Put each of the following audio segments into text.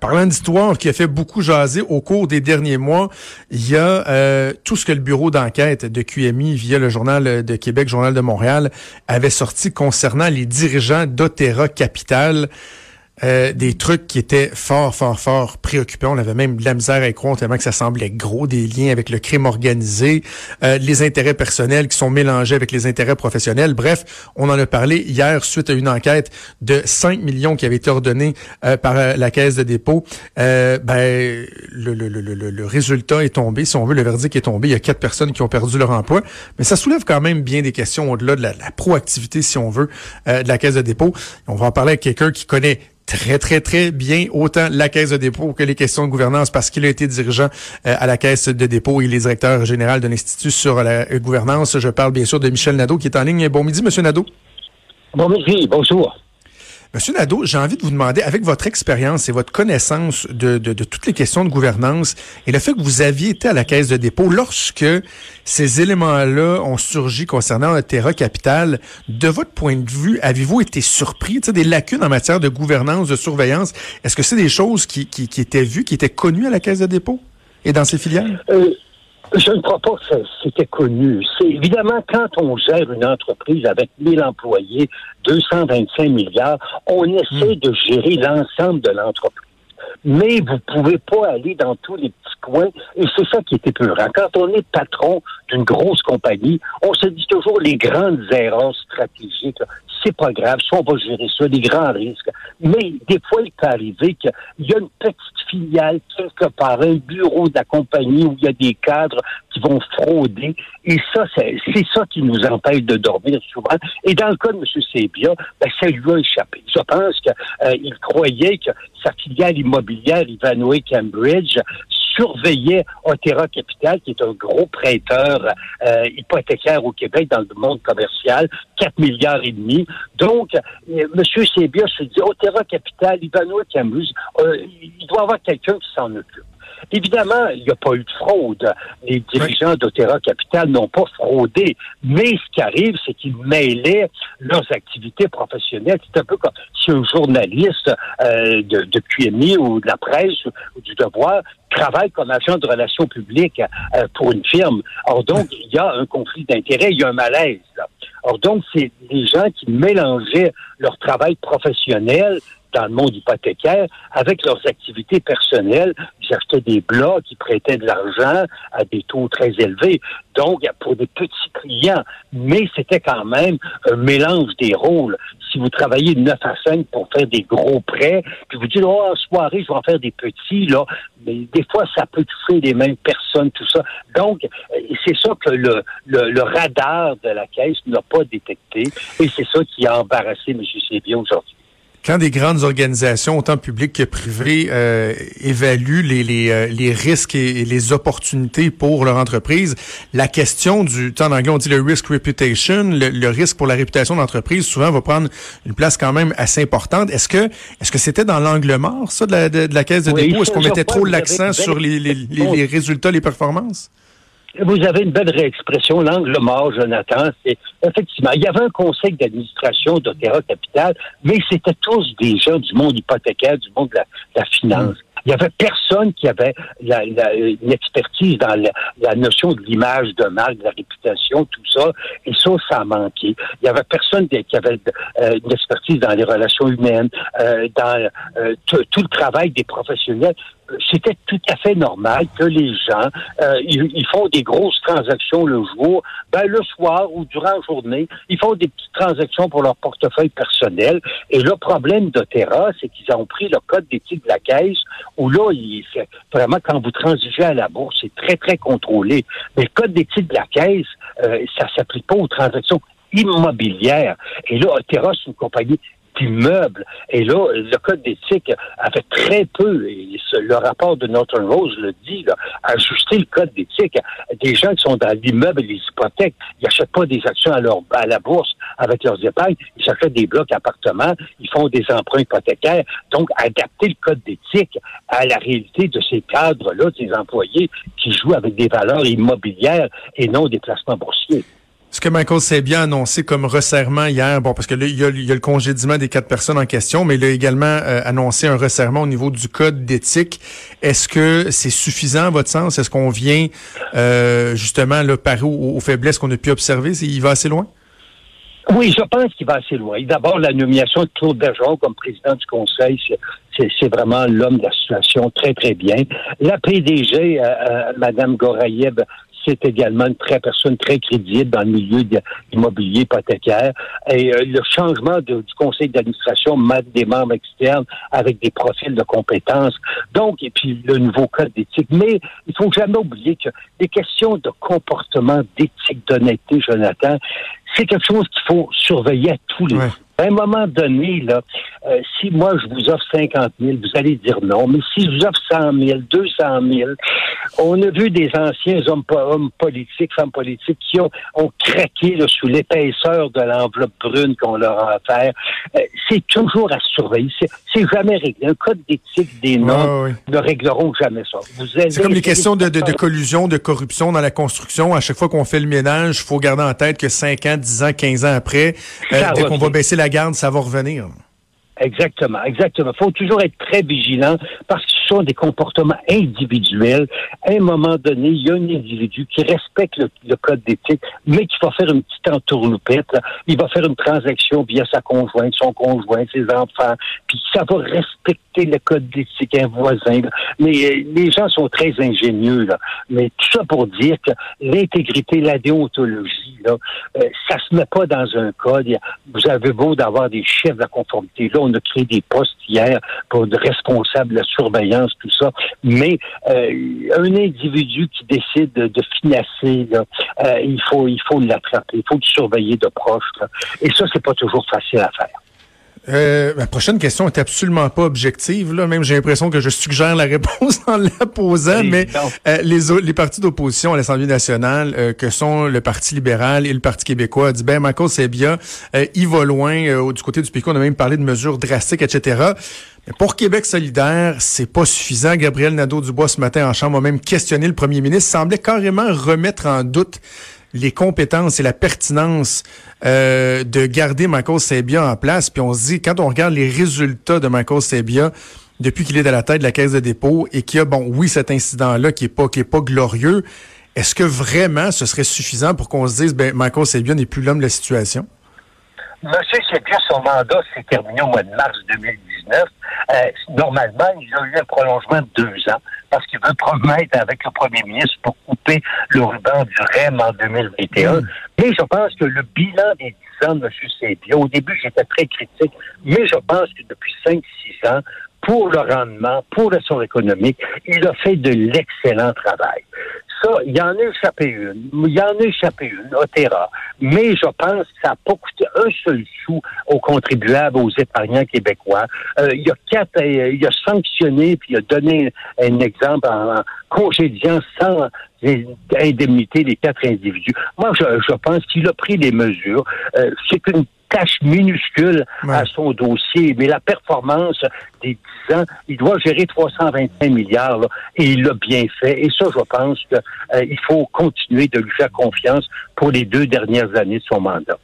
Parlant d'histoire qui a fait beaucoup jaser au cours des derniers mois, il y a euh, tout ce que le bureau d'enquête de QMI via le journal de Québec, journal de Montréal, avait sorti concernant les dirigeants d'Otera Capital. Euh, des trucs qui étaient fort, fort, fort préoccupants. On avait même de la misère à y croire tellement que ça semblait gros, des liens avec le crime organisé, euh, les intérêts personnels qui sont mélangés avec les intérêts professionnels. Bref, on en a parlé hier suite à une enquête de 5 millions qui avait été ordonnée euh, par la Caisse de dépôt. ben, le, le, le, le, résultat est tombé, si on veut, le verdict est tombé. Il y a quatre personnes qui ont perdu leur emploi, mais ça soulève quand même bien des questions au-delà de la, proactivité, si on veut, de la Caisse de dépôt. On va en parler avec quelqu'un qui connaît très, très, très bien autant la Caisse de dépôt que les questions de gouvernance parce qu'il a été dirigeant euh, à la Caisse de dépôt et les directeurs général de l'Institut sur la gouvernance. Je parle bien sûr de Michel Nadeau qui est en ligne. Bon midi, Monsieur Nadeau. Bon midi, bonjour. Monsieur Nadeau, j'ai envie de vous demander, avec votre expérience et votre connaissance de, toutes les questions de gouvernance et le fait que vous aviez été à la Caisse de dépôt, lorsque ces éléments-là ont surgi concernant Terra Capital, de votre point de vue, avez-vous été surpris? Des lacunes en matière de gouvernance, de surveillance? Est-ce que c'est des choses qui, étaient vues, qui étaient connues à la Caisse de dépôt et dans ses filiales? Euh, je ne crois pas que c'était connu. C'est évidemment quand on gère une entreprise avec 1000 employés, 225 milliards, on essaie hmm. de gérer l'ensemble de l'entreprise. Mais vous pouvez pas aller dans tous les petits coins. Et c'est ça qui est épeurant. Quand on est patron d'une grosse compagnie, on se dit toujours les grandes erreurs stratégiques c'est pas grave, ça, on va gérer ça, les grands risques. Mais des fois, il peut arriver qu'il y a une petite filiale quelque part, un bureau de la compagnie où il y a des cadres qui vont frauder. Et ça, c'est ça qui nous empêche de dormir souvent. Et dans le cas de M. Sébia, ben, ça lui a échappé. Je pense qu'il euh, croyait que sa filiale immobilière Ivanhoe Cambridge surveillait Otera Capital, qui est un gros prêteur euh, hypothécaire au Québec dans le monde commercial, 4 milliards et demi. Donc, euh, M. Sébia se dit, Otera Capital, Ivano Camus, euh, il doit y avoir quelqu'un qui s'en occupe. Évidemment, il n'y a pas eu de fraude. Les dirigeants d'Otera Capital n'ont pas fraudé. Mais ce qui arrive, c'est qu'ils mêlaient leurs activités professionnelles. C'est un peu comme si un journaliste euh, de, de QMI ou de la presse ou du devoir travaille comme agent de relations publiques euh, pour une firme. Or donc, il y a un conflit d'intérêts, il y a un malaise. Là. Or donc, c'est des gens qui mélangeaient leur travail professionnel dans le monde hypothécaire avec leurs activités personnelles. Ils achetaient des blocs, ils prêtaient de l'argent à des taux très élevés. Donc, pour des petits clients. Mais c'était quand même un mélange des rôles. Si vous travaillez de 9 à 5 pour faire des gros prêts, puis vous dites, oh, en soirée, je vais en faire des petits, là. Mais des fois, ça peut toucher les mêmes personnes, tout ça. Donc, euh, c'est ça que le, le, radar de la caisse n'a pas détecté. Et c'est ça qui a embarrassé M. Sébier aujourd'hui quand des grandes organisations, autant publiques que privées, euh, évaluent les, les, euh, les, risques et, les opportunités pour leur entreprise, la question du, en anglais on dit le risk reputation, le, risque pour la réputation d'entreprise, souvent va prendre une place quand même assez importante. Est-ce que est-ce que c'était dans l'angle mort, ça, de la, de, la caisse de dépôt? Est-ce qu'on mettait trop l'accent sur les, les, les résultats, les performances? Vous avez une belle réexpression, l'angle mort, Jonathan. C'est effectivement, il y avait un conseil d'administration d'Otera Capital, mais c'était tous des gens du monde hypothécaire, du monde de la, finance. Il y avait personne qui avait la, une expertise dans la, notion de l'image de marque, de la réputation, tout ça. Et ça, ça a manqué. Il y avait personne qui avait euh, une expertise dans les relations humaines, euh, dans euh, tout le travail des professionnels c'était tout à fait normal que les gens, euh, ils, font des grosses transactions le jour, ben le soir ou durant la journée, ils font des petites transactions pour leur portefeuille personnel. Et le problème de Terra, c'est qu'ils ont pris le code d'éthique de la caisse, où là, il, vraiment, quand vous transigez à la bourse, c'est très, très contrôlé. Mais le code d'éthique de la caisse, euh, ça s'applique pas aux transactions immobilières. Et là, Terra, c'est une compagnie Et là, le code d'éthique a fait très peu, et le rapport de Northern Rose le dit, là, ajuster le code d'éthique. Des gens qui sont dans l'immeuble et les hypothèques, ils n'achètent pas des actions à, leur, à la bourse avec leurs épargnes, ils achètent des blocs appartements, ils font des emprunts hypothécaires. Donc, adapter le code d'éthique à la réalité de ces cadres-là, ces employés qui jouent avec des valeurs immobilières et non des placements boursiers. Ce que Michael Sabia a annoncé comme resserrement hier, bon, parce que là, il y a, le congédiement des quatre personnes en question, mais il a également euh, annoncé un resserrement au niveau du code d'éthique. Est-ce que c'est suffisant à votre sens? Est-ce qu'on vient euh, justement là, parer aux, faiblesses qu'on a pu observer? Il va assez loin? Oui, je pense qu'il va assez loin. D'abord, la nomination de Claude Bergeron comme président du Conseil, c'est vraiment l'homme de la situation très, très bien. La PDG, euh, euh, Madame Goraïeb, c'est également une très personne très crédible dans le milieu de l'immobilier hypothécaire. Et euh, le changement du conseil d'administration des membres externes avec des profils de compétences. Donc, et puis le nouveau code d'éthique. Mais il faut jamais oublier que les questions de comportement, d'éthique, d'honnêteté, Jonathan, c'est quelque chose qu'il faut surveiller à tous les à un moment donné, là, euh, si moi je vous offre 50 000, vous allez dire non. Mais si je vous offre 100 000, 200 000, on a vu des anciens hommes, hommes politiques, femmes politiques qui ont, ont craqué là, sous l'épaisseur de l'enveloppe brune qu'on leur a offert. Euh, c'est toujours à surveiller. C'est jamais réglé. Un code d'éthique des normes ne régleront jamais ça. C'est comme les questions de, de, de, collusion, de corruption dans la construction. À chaque fois qu'on fait le ménage, il faut garder en tête que 5 ans, 10 ans, 15 ans après, euh, dès qu'on va baisser la garde, ça va revenir. Exactement, exactement. Il faut toujours être très vigilant parce que sont des comportements individuels. À un moment donné, il y a un individu qui respecte le, code d'éthique, mais qui va faire une petite entourloupette. Il va faire une transaction via sa conjointe, son conjoint, ses enfants, puis ça va respecter le code d'éthique, un voisin. Mais euh, les gens sont très ingénieux. Là. Mais tout ça pour dire que l'intégrité, la déontologie, là, euh, ça se met pas dans un code. Vous avez beau d'avoir des chefs de la conformité. Là, on a créé des postes hier pour de responsables de la surveillance, tout ça. Mais euh, un individu qui décide de, financer, euh, il faut il faut l'attraper, il faut le surveiller de proche. Et ça, c'est pas toujours facile à faire. Euh, ma prochaine question est absolument pas objective. Là. Même j'ai l'impression que je suggère la réponse en la posant, mais euh, les, les partis d'opposition à l'Assemblée nationale, euh, que sont le Parti libéral et le Parti québécois, dit ben Michael Sebia, il va loin du côté du PQ. On a même parlé de mesures drastiques, etc. Mais pour Québec solidaire, c'est pas suffisant. Gabriel Nadeau-Dubois ce matin en Chambre a même questionné le premier ministre, semblait carrément remettre en doute les compétences et la pertinence euh, de garder Michael Sabia en place. Puis on se dit, quand on regarde les résultats de Michael Sabia depuis qu'il est à la tête de la caisse de dépôt et qu'il y a, bon, oui, cet incident-là qui est pas, qui est pas glorieux, est-ce que vraiment ce serait suffisant pour qu'on se dise, ben, Michael Sabia n'est plus l'homme de la situation? Monsieur Sabia, son mandat s'est terminé au mois de mars 2019. Euh, normalement, il a eu un prolongement de deux ans parce qu'il veut promettre avec le premier ministre pour couper le ruban du REM en 2021. Mm. Mais je pense que le bilan des dix ans de M. Sabia, au début, j'étais très critique, mais je pense que depuis cinq, six ans, pour le rendement, pour le sort économique, il a fait de l'excellent travail ça, il y en a échappé une. Il y en a échappé une, Otera. Mais je pense que ça n'a pas coûté un seul sou aux contribuables, aux épargnants québécois. Euh, il y a quatre, euh, il a sanctionné, puis il a donné un exemple en, congédiant sans indemnité les quatre individus. Moi, je, je pense qu'il a pris des mesures. Euh, c'est une tâche minuscule à son dossier, mais la performance des 10 ans, il doit gérer 325 milliards et il l'a bien fait. Et ça, je pense qu'il euh, faut continuer de lui faire confiance pour les deux dernières années de son mandat.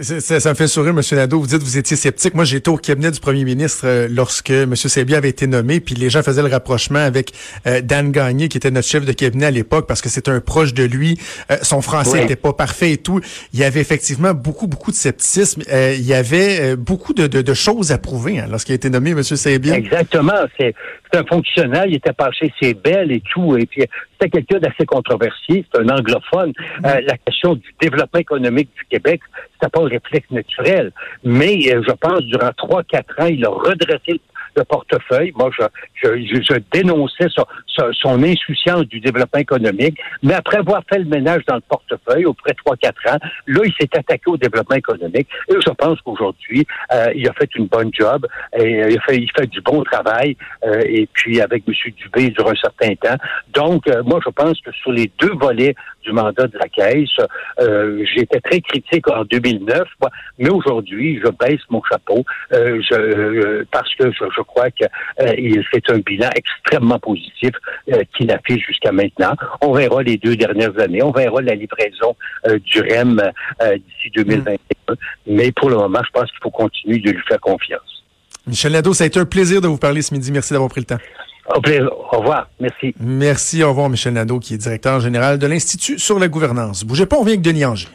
Ça, ça, me fait sourire, M. Nadeau. Vous dites que vous étiez sceptique. Moi, j'étais au cabinet du premier ministre euh, lorsque M. Sebia avait été nommé, puis les gens faisaient le rapprochement avec euh, Dan Gagné, qui était notre chef de cabinet à l'époque, parce que c'était un proche de lui. Euh, son français n'était pas parfait et tout. Il y avait effectivement beaucoup, beaucoup de scepticisme. il y avait beaucoup de, de, choses à prouver hein, lorsqu'il a été nommé, M. Sebia. Exactement. C'est un fonctionnaire. Il était passé ses belles et tout. Et puis, c'était quelqu'un d'assez controversé. C'est un anglophone. la question du développement économique du Québec, c'était pas réflexe naturel. Mais euh, je pense, durant trois, quatre ans, il a redressé le portefeuille. Moi, je, je, je dénonçais son, son, insouciance du développement économique. Mais après avoir fait le ménage dans le portefeuille, auprès de trois, quatre ans, là, il s'est attaqué au développement économique. Et je pense qu'aujourd'hui, euh, il a fait une bonne job. Et euh, il, fait, il fait du bon travail. Euh, et puis, avec M. Dubé, durant un certain temps. Donc, moi, je pense que sur les deux volets du mandat de la Caisse. Euh, J'étais très critique en 2009, mais aujourd'hui, je baisse mon chapeau euh, euh, parce que je, crois que c'est un bilan extrêmement positif qu'il affiche jusqu'à maintenant. On verra les deux dernières années, on verra la livraison du REM d'ici 2021, mm. mais pour le moment, je pense qu'il faut continuer de lui faire confiance. Michel Nadeau, ça a été un plaisir de vous parler ce midi. Merci d'avoir pris le temps. Au revoir. Merci. Merci. Au revoir, Michel Nadeau, qui est directeur général de l'Institut sur la gouvernance. Bougez pas, on vient avec Denis Angers.